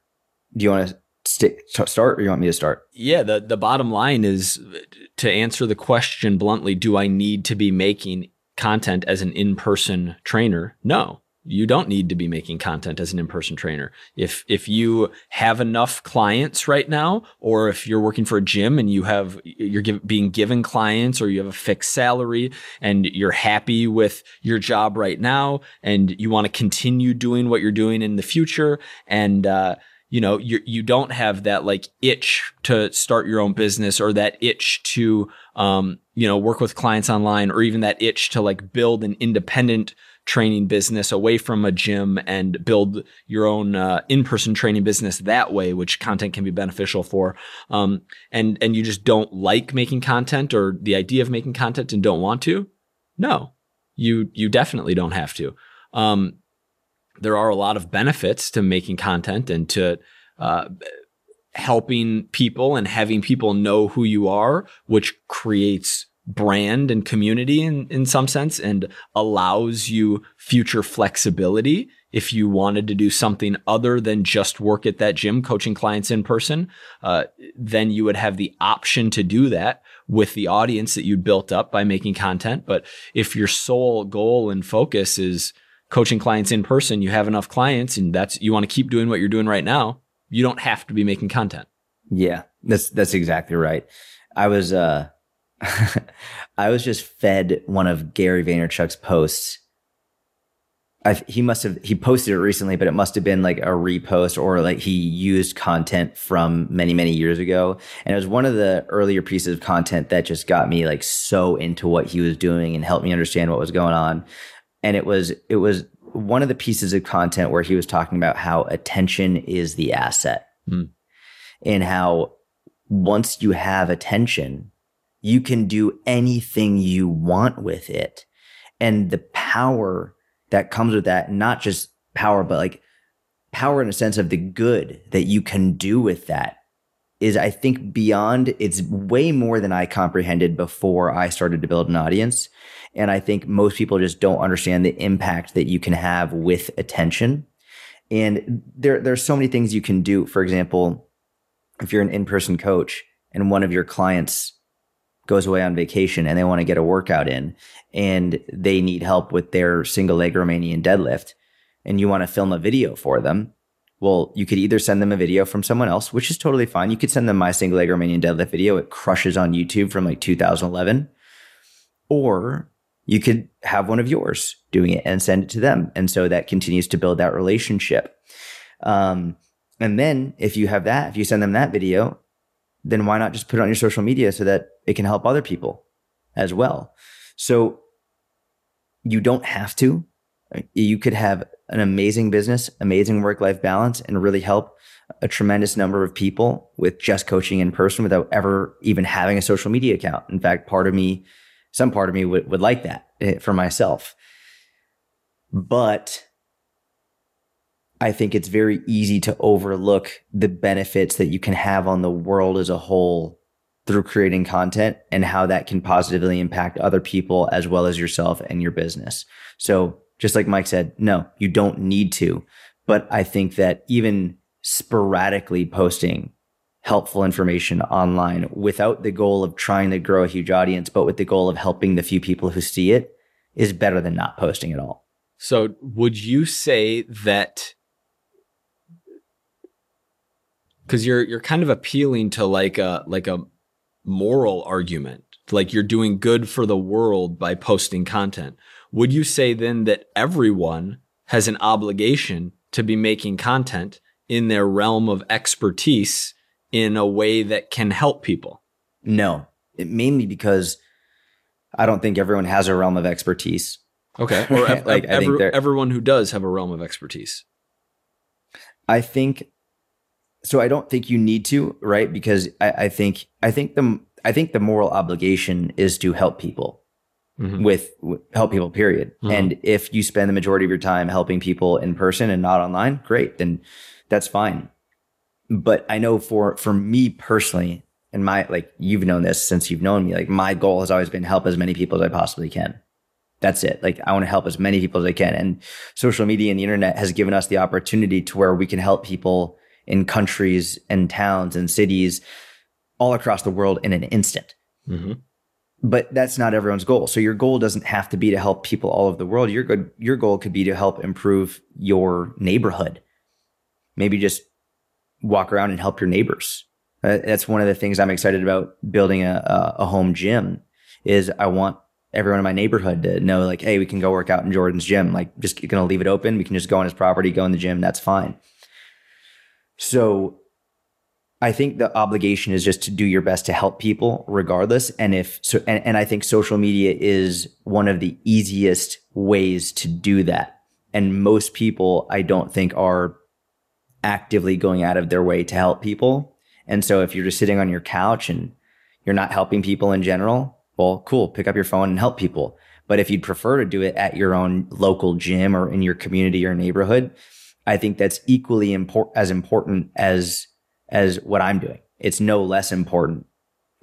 Do you want to stick, start or you want me to start?
Yeah, the, the bottom line is to answer the question bluntly do I need to be making content as an in person trainer? No. You don't need to be making content as an in-person trainer. If if you have enough clients right now, or if you're working for a gym and you have you're give, being given clients, or you have a fixed salary and you're happy with your job right now, and you want to continue doing what you're doing in the future, and uh, you know you you don't have that like itch to start your own business or that itch to um, you know work with clients online or even that itch to like build an independent training business away from a gym and build your own uh, in-person training business that way which content can be beneficial for um, and and you just don't like making content or the idea of making content and don't want to no you you definitely don't have to. Um, there are a lot of benefits to making content and to uh, helping people and having people know who you are, which creates brand and community in, in some sense and allows you future flexibility. If you wanted to do something other than just work at that gym coaching clients in person, uh, then you would have the option to do that with the audience that you built up by making content. But if your sole goal and focus is coaching clients in person, you have enough clients and that's you want to keep doing what you're doing right now, you don't have to be making content.
Yeah, that's that's exactly right. I was uh I was just fed one of Gary Vaynerchuk's posts I, he must have he posted it recently, but it must have been like a repost or like he used content from many many years ago, and it was one of the earlier pieces of content that just got me like so into what he was doing and helped me understand what was going on. And it was it was one of the pieces of content where he was talking about how attention is the asset,
Mm.
and how once you have attention, you can do anything you want with it, and the power that comes with that, not just power, but like power in a sense of the good that you can do with that is, I think, beyond, it's way more than I comprehended before I started to build an audience. And I think most people just don't understand the impact that you can have with attention. And there, there's so many things you can do. For example, if you're an in-person coach and one of your clients goes away on vacation and they want to get a workout in and they need help with their single leg Romanian deadlift and you want to film a video for them, well, you could either send them a video from someone else, which is totally fine. You could send them my single leg Romanian deadlift video. It crushes on YouTube from like 2011. Or you could have one of yours doing it and send it to them. And so that continues to build that relationship. Um, and then if you have that, if you send them that video, then why not just put it on your social media so that it can help other people as well? So you don't have to. You could have an amazing business, amazing work life balance, and really help a tremendous number of people with just coaching in person without ever even having a social media account. In fact, part of me, some part of me would, would like that eh, for myself. But I think it's very easy to overlook the benefits that you can have on the world as a whole through creating content and how that can positively impact other people as well as yourself and your business. So, just like Mike said, no, you don't need to. But I think that even sporadically posting helpful information online without the goal of trying to grow a huge audience, but with the goal of helping the few people who see it is better than not posting at all.
So, would you say that because you're you're kind of appealing to like a like a moral argument, like you're doing good for the world by posting content? Would you say then that everyone has an obligation to be making content in their realm of expertise in a way that can help people?
No, it, mainly because I don't think everyone has a realm of expertise.
Okay, or
Like, I think
every- everyone who does have a realm of expertise.
I think so. I don't think you need to, right? Because I, I think I think the I think the moral obligation is to help people
Mhm.
with, with help people. Period.
Mhm.
And if you spend the majority of your time helping people in person and not online, great. Then that's fine. But I know for for me personally, and my like you've known this since you've known me. Like my goal has always been help as many people as I possibly can. That's it. Like I want to help as many people as I can. And social media and the internet has given us the opportunity to where we can help people in countries and towns and cities all across the world in an instant.
Mhm.
But that's not everyone's goal. So your goal doesn't have to be to help people all over the world. Your good your goal could be to help improve your neighborhood. Maybe just walk around and help your neighbors. Uh, that's one of the things I'm excited about building a, a, a home gym is I want everyone in my neighborhood to know like, hey, we can go work out in Jordan's gym. Like just gonna leave it open. We can just go on his property, go in the gym. That's fine. So I think the obligation is just to do your best to help people regardless. And if so, and, and I think social media is one of the easiest ways to do that. And most people I don't think are actively going out of their way to help people. And so if you're just sitting on your couch and you're not helping people in general, well, cool, pick up your phone and help people. But if you'd prefer to do it at your own local gym or in your community or neighborhood, I think that's equally important as important as as what I'm doing. It's no less important.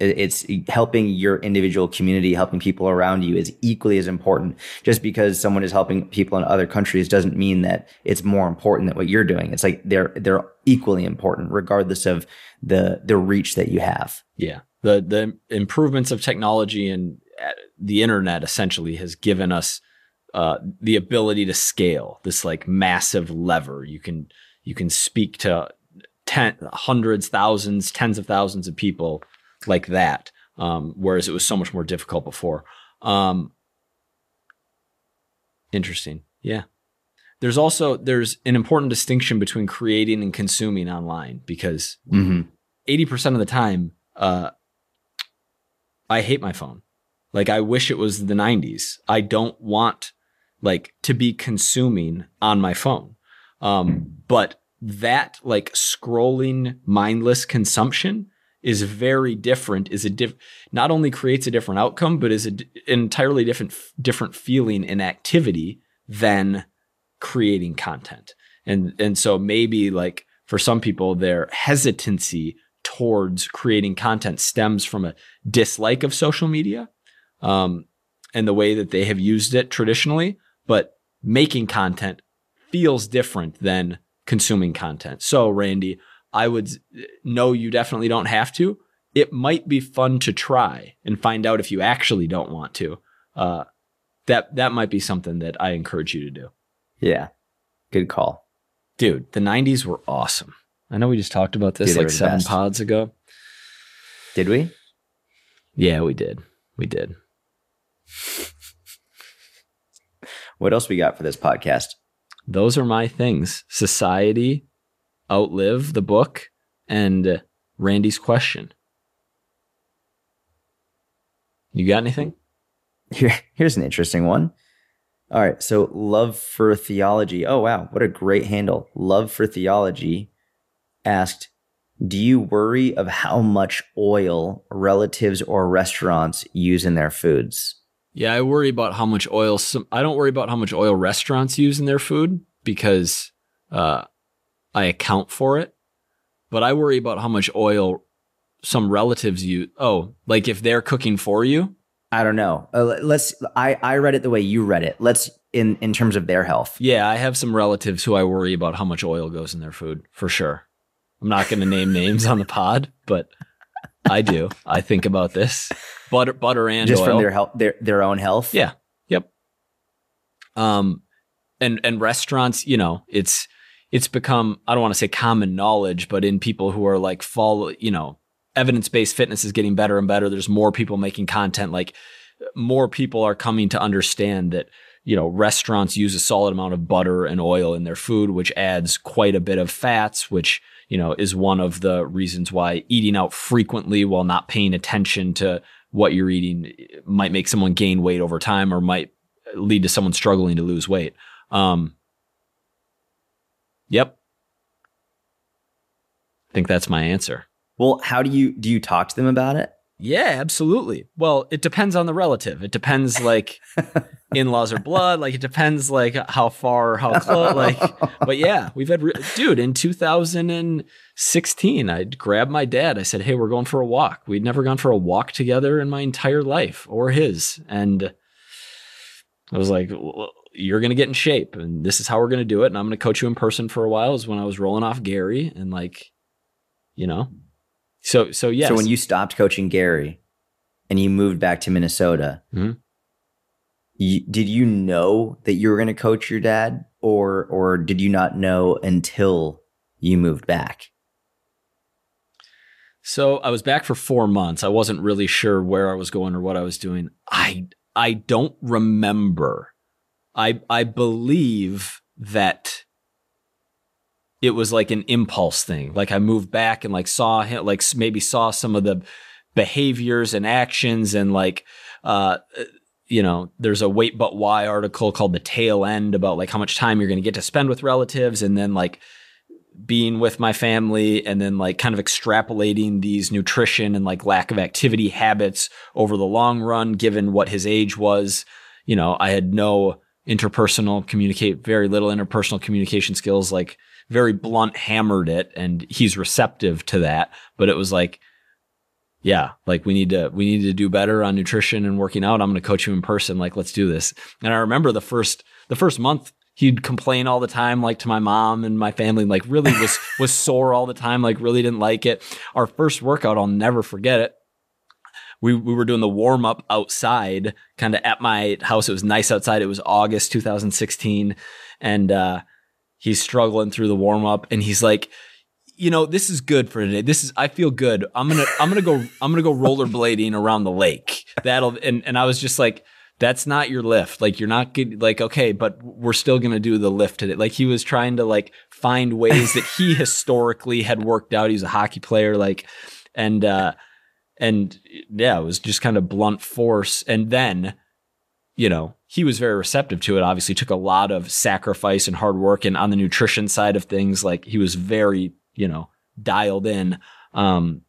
It's helping your individual community, helping people around you is equally as important. Just because someone is helping people in other countries doesn't mean that it's more important than what you're doing. It's like they're they're equally important, regardless of the the reach that you have.
Yeah. The the improvements of technology and uh, the internet essentially has given us uh, the ability to scale this like massive lever. You can you can speak to ten, hundreds, thousands, tens of thousands of people like that. Um, whereas it was so much more difficult before. Um, interesting. Yeah. there's also there's an important distinction between creating and consuming online because
hmm
80% of the time uh I hate my phone. Like I wish it was the 90s. I don't want like to be consuming on my phone. Um but that like scrolling mindless consumption is very different is a diff not only creates a different outcome but is a d- entirely different different feeling and activity than creating content. And and so maybe like for some people their hesitancy towards creating content stems from a dislike of social media um, and the way that they have used it traditionally but making content feels different than consuming content so randy i would know you definitely don't have to it might be fun to try and find out if you actually don't want to uh, that that might be something that i encourage you to do
Yeah. Good call.
Dude, the 90s were awesome. I know we just talked about this
Dude,
like seven
best.
pods ago.
Did we?
Yeah, we did. We did.
What else we got for this podcast?
Those are my things Society, Outlive, the book, and Randy's question. You got anything?
Here, here's an interesting one. All right. So, Love for Theology. Oh, wow. What a great handle. Love for Theology asked Do you worry of how much oil relatives or restaurants use in their foods?
Yeah, I worry about how much oil. Some I don't worry about how much oil restaurants use in their food because uh, I account for it. But I worry about how much oil some relatives use. Oh, like if they're cooking for you.
I don't know. Uh, let- let's. I I read it the way you read it. Let's in in terms of their health.
Yeah, I have some relatives who I worry about how much oil goes in their food for sure. I'm not going to name names on the pod, but I do. I think about this butter, butter and
just
oil.
from their health, their their own health.
Yeah. Yep. Um, and and restaurants, you know, it's it's become I don't want to say common knowledge, but in people who are like follow, you know, evidence based fitness is getting better and better. There's more people making content. Like more people are coming to understand that you know restaurants use a solid amount of butter and oil in their food, which adds quite a bit of fats, which you know is one of the reasons why eating out frequently while not paying attention to what you're eating might make someone gain weight over time or might lead to someone struggling to lose weight. Um, yep. I think that's my answer.
Well, how do you do? You talk to them about it?
Yeah, absolutely. Well, it depends on the relative. It depends like in-laws or blood. Like it depends like how far, how close. Like, but yeah, we've had re- dude in 2016. I grabbed my dad. I said, "Hey, we're going for a walk." We'd never gone for a walk together in my entire life, or his. And I was like, well, "You're gonna get in shape, and this is how we're gonna do it." And I'm gonna coach you in person for a while. Is when I was rolling off Gary, and like, you know, so so yes.
So when you stopped coaching Gary and you moved back to Minnesota,
Mhm.
you, did you know that you were going to coach your dad, or or did you not know until you moved back?
So I was back for four months. I wasn't really sure where I was going or what I was doing. I I don't remember. I I believe that it was like an impulse thing. Like I moved back and like saw him, like maybe saw some of the behaviors and actions and like uh you know, there's a wait but why article called the tail end about like how much time you're going to get to spend with relatives and then like being with my family and then like kind of extrapolating these nutrition and like lack of activity habits over the long run given what his age was you know i had no interpersonal communicate very little interpersonal communication skills like very blunt hammered it and he's receptive to that. But it was like yeah like we need to we need to do better on nutrition and working out. I'm going to coach you in person. Like let's do this. And i remember the first the first month he'd complain all the time like to my mom and my family like really was was sore all the time like really didn't like it. Our first workout i'll never forget it. We, we were doing the warm up outside kind of at my house. It was nice outside. It was august 2016 and uh he's struggling through the warm up and he's like you know this is good for today this is i feel good i'm gonna i'm gonna go i'm gonna go rollerblading around the lake that'll and, and i was just like that's not your lift. Like you're not good. Like okay, but we're still gonna do the lift today. Like he was trying to like find ways that he historically had worked out. He's a hockey player, like, and uh, and yeah, it was just kind of blunt force. And then, you know, he was very receptive to it. Obviously, took a lot of sacrifice and hard work. And on the nutrition side of things, like he was very, you know, dialed in. Um,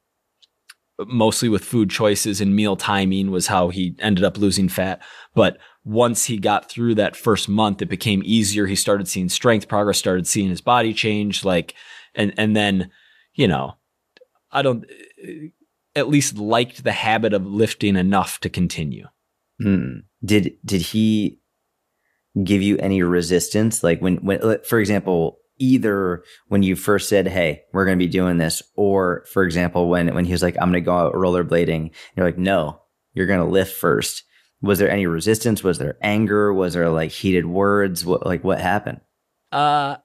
mostly with food choices and meal timing was how he ended up losing fat. But once he got through that first month, it became easier. He started seeing strength progress, started seeing his body change, like, and, and then, you know, I don't, at least liked the habit of lifting enough to continue.
Hmm. Did, did he give you any resistance? Like when, when, for example, either when you first said, Hey, we're going to be doing this, or for example, when, when he was like, I'm going to go out rollerblading, you're like, no, you're going to lift first. Was there any resistance? Was there anger? Was there like heated words? What, like what happened?
Uh,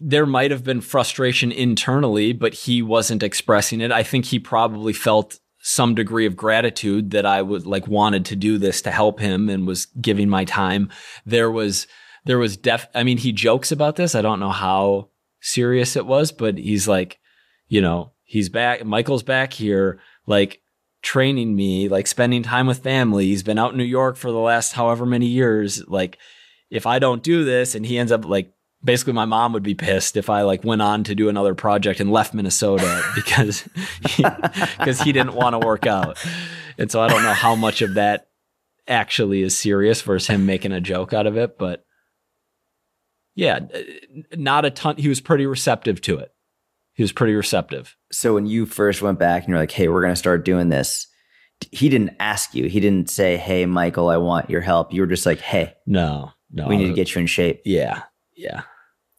there might have been frustration internally, but he wasn't expressing it. I think he probably felt some degree of gratitude that I was like wanted to do this to help him and was giving my time. There was, there was def, I mean, he jokes about this. I don't know how serious it was, but he's like, you know, he's back. Michael's back here, like training me, like spending time with family. He's been out in New York for the last however many years. Like, if I don't do this and he ends up like basically my mom would be pissed if I like went on to do another project and left Minnesota because because he, he, didn't want to work out. And so I don't know how much of that actually is serious versus him making a joke out of it, but yeah, not a ton. He was pretty receptive to it. He was pretty receptive.
So when you first went back and you're like, "Hey, we're going to start doing this," he didn't ask you. He didn't say, "Hey, Michael, I want your help." You were just like, "Hey,
no, no,
we need to get you in shape."
Yeah, yeah.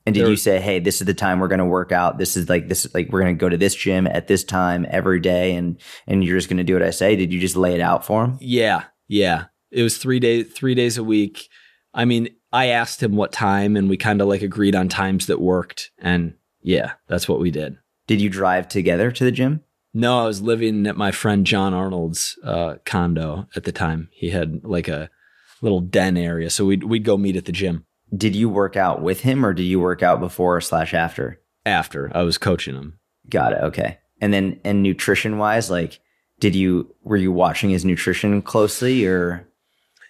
And did there, you say, "Hey, this is the time we're going to work out. This is like this is like we're going to go to this gym at this time every day, and and you're just going to do what I say"? Did you just lay it out for him?
Yeah, yeah. It was three days, three days a week. I mean, I asked him what time, and we kind of like agreed on times that worked, and yeah, that's what we did.
Did you drive together to the gym?
No, I was living at my friend John Arnold's uh, condo at the time. He had like a little den area, so we'd we'd go meet at the gym.
Did you work out with him, or did you work out before slash after?
After I was coaching him.
Got it. Okay. And then, and nutrition wise, like, did you were you watching his nutrition closely, or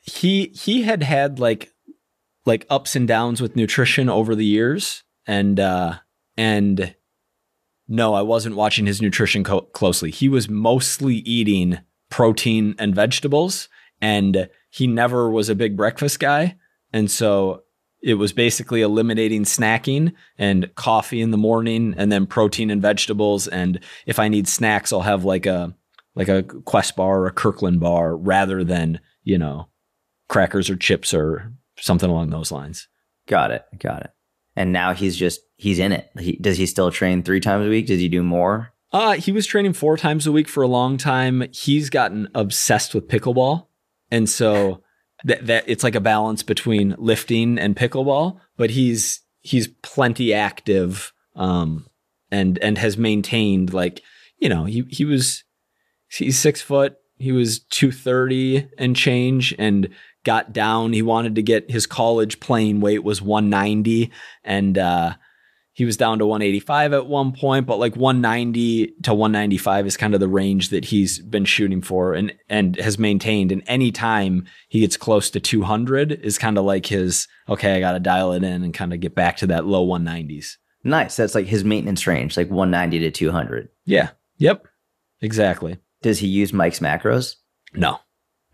he he had had like like ups and downs with nutrition over the years and uh and no i wasn't watching his nutrition co- closely he was mostly eating protein and vegetables and he never was a big breakfast guy and so it was basically eliminating snacking and coffee in the morning and then protein and vegetables and if i need snacks i'll have like a like a quest bar or a kirkland bar rather than you know crackers or chips or something along those lines.
Got it. Got it. And now he's just he's in it. He, does he still train three times a week? Does he do more?
Uh, he was training four times a week for a long time. He's gotten obsessed with pickleball, and so that that it's like a balance between lifting and pickleball. But he's he's plenty active, um, and and has maintained like you know he he was he's six foot. He was two thirty and change, and got down. He wanted to get his college playing weight was 190 and uh, he was down to 185 at one point, but like 190 to 195 is kind of the range that he's been shooting for and and has maintained. And any time he gets close to 200 is kind of like his okay, I got to dial it in and kind of get back to that low 190s.
Nice. That's like his maintenance range, like 190 to 200.
Yeah. Yep. Exactly.
Does he use Mike's macros?
No.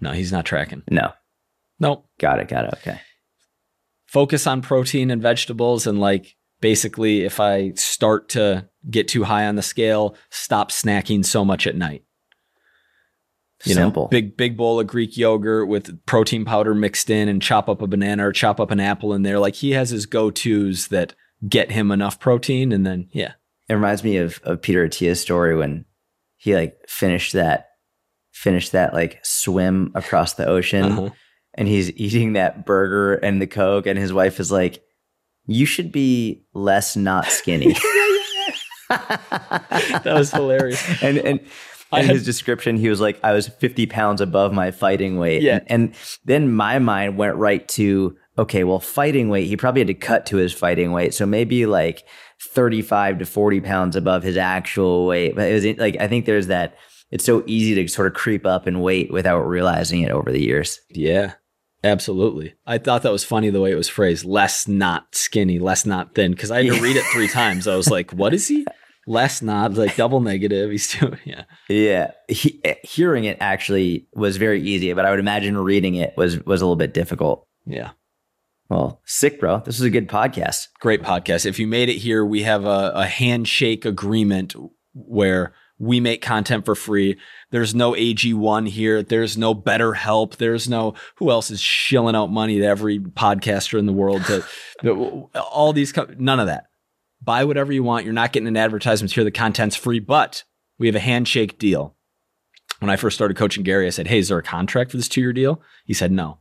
No, he's not tracking.
No.
Nope.
Got it. Got it. Okay.
Focus on protein and vegetables. And like basically, if I start to get too high on the scale, stop snacking so much at night. You
Simple.
know, big big bowl of Greek yogurt with protein powder mixed in, and chop up a banana or chop up an apple in there. Like he has his go tos that get him enough protein, and then yeah.
It reminds me of of Peter Attia's story when he like finished that finished that like swim across the ocean. Uh-huh and he's eating that burger and the Coke, and his wife is like, You should be less not skinny.
that was hilarious.
And and in his description, he was like, I was 50 pounds above my fighting weight.
Yeah.
And, and then my mind went right to, okay, well, fighting weight, he probably had to cut to his fighting weight. So maybe like 35 to 40 pounds above his actual weight. But it was like, I think there's that, it's so easy to sort of creep up in weight without realizing it over the years.
Yeah, absolutely. I thought that was funny the way it was phrased. Less not skinny, less not thin. Because I had to read it three times. I was like, what is he? Less not, like double negative. He's doing, yeah.
Yeah. He, eh, hearing it actually was very easy, but I would imagine reading it was, was a little bit difficult.
Yeah.
Well, sick, bro. This was a good podcast.
Great podcast. If you made it here, we have a, a handshake agreement where we make content for free. There's no AG1 here. There's no BetterHelp. There's no who else is shilling out money to every podcaster in the world to the- all these co- none of that. Buy whatever you want. You're not getting an advertisement here. The content's free, but we have a handshake deal. When I first started coaching Gary, I said, "Hey, is there a contract for this two-year deal?" He said, "No."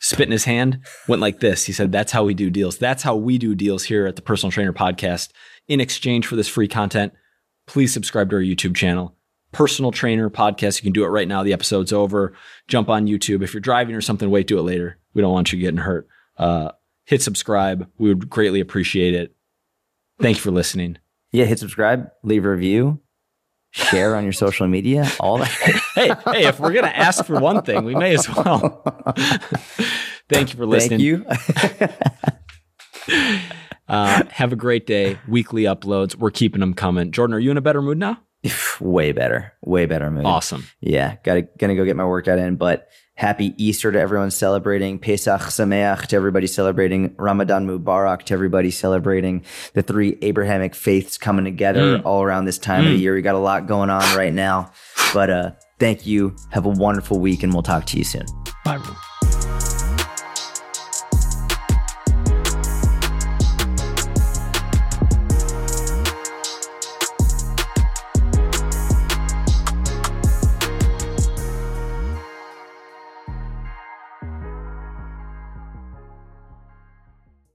Spit in his hand, went like this. He said, "That's how we do deals. That's how we do deals here at the Personal Trainer Podcast. In exchange for this free content, please subscribe to our YouTube channel, Personal Trainer Podcast. You can do it right now. The episode's over. Jump on YouTube. If you're driving or something, wait, do it later. We don't want you getting hurt. Uh, hit subscribe. We would greatly appreciate it. Thank you for listening.
Yeah, hit subscribe, leave a review, share on your social media, all that.
Hey, hey, if we're gonna ask for one thing, we may as well. Thank you for listening.
Thank you.
Uh, have a great day. Weekly uploads. We're keeping them coming. Jordan, are you in a better mood now?
way better, way better mood.
Awesome.
Yeah, got to gonna go get my workout in. But happy Easter to everyone celebrating Pesach Sameach to everybody celebrating Ramadan Mubarak to everybody celebrating the three Abrahamic faiths coming together
Mm.
all around this time of the year. We got a lot going on right now, but uh, thank you. Have a wonderful week, and we'll talk to you soon.
Bye.